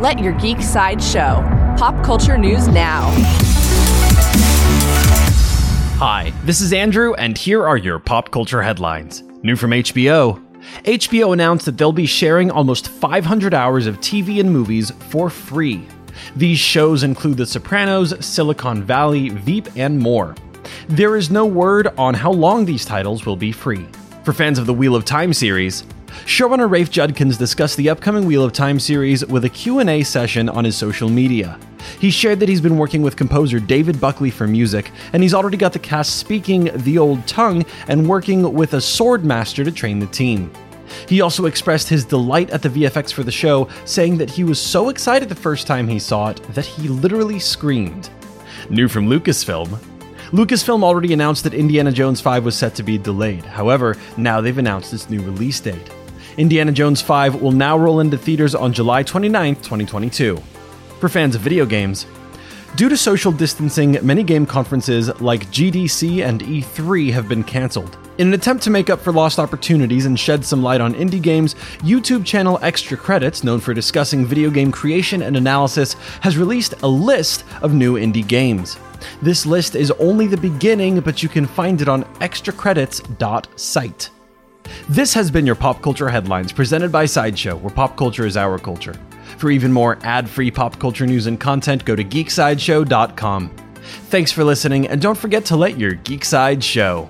Let your geek side show. Pop culture news now. Hi, this is Andrew, and here are your pop culture headlines. New from HBO. HBO announced that they'll be sharing almost 500 hours of TV and movies for free. These shows include The Sopranos, Silicon Valley, Veep, and more. There is no word on how long these titles will be free. For fans of the Wheel of Time series, showrunner Rafe Judkins discussed the upcoming Wheel of Time series with a Q&A session on his social media. He shared that he's been working with composer David Buckley for music, and he's already got the cast speaking the old tongue and working with a sword master to train the team. He also expressed his delight at the VFX for the show, saying that he was so excited the first time he saw it that he literally screamed. New from Lucasfilm, Lucasfilm already announced that Indiana Jones 5 was set to be delayed. However, now they've announced its new release date. Indiana Jones 5 will now roll into theaters on July 29, 2022. For fans of video games, Due to social distancing, many game conferences like GDC and E3 have been cancelled. In an attempt to make up for lost opportunities and shed some light on indie games, YouTube channel Extra Credits, known for discussing video game creation and analysis, has released a list of new indie games. This list is only the beginning, but you can find it on extracredits.site. This has been your Pop Culture Headlines presented by Sideshow, where pop culture is our culture. For even more ad free pop culture news and content, go to geeksideshow.com. Thanks for listening, and don't forget to let your geek side show.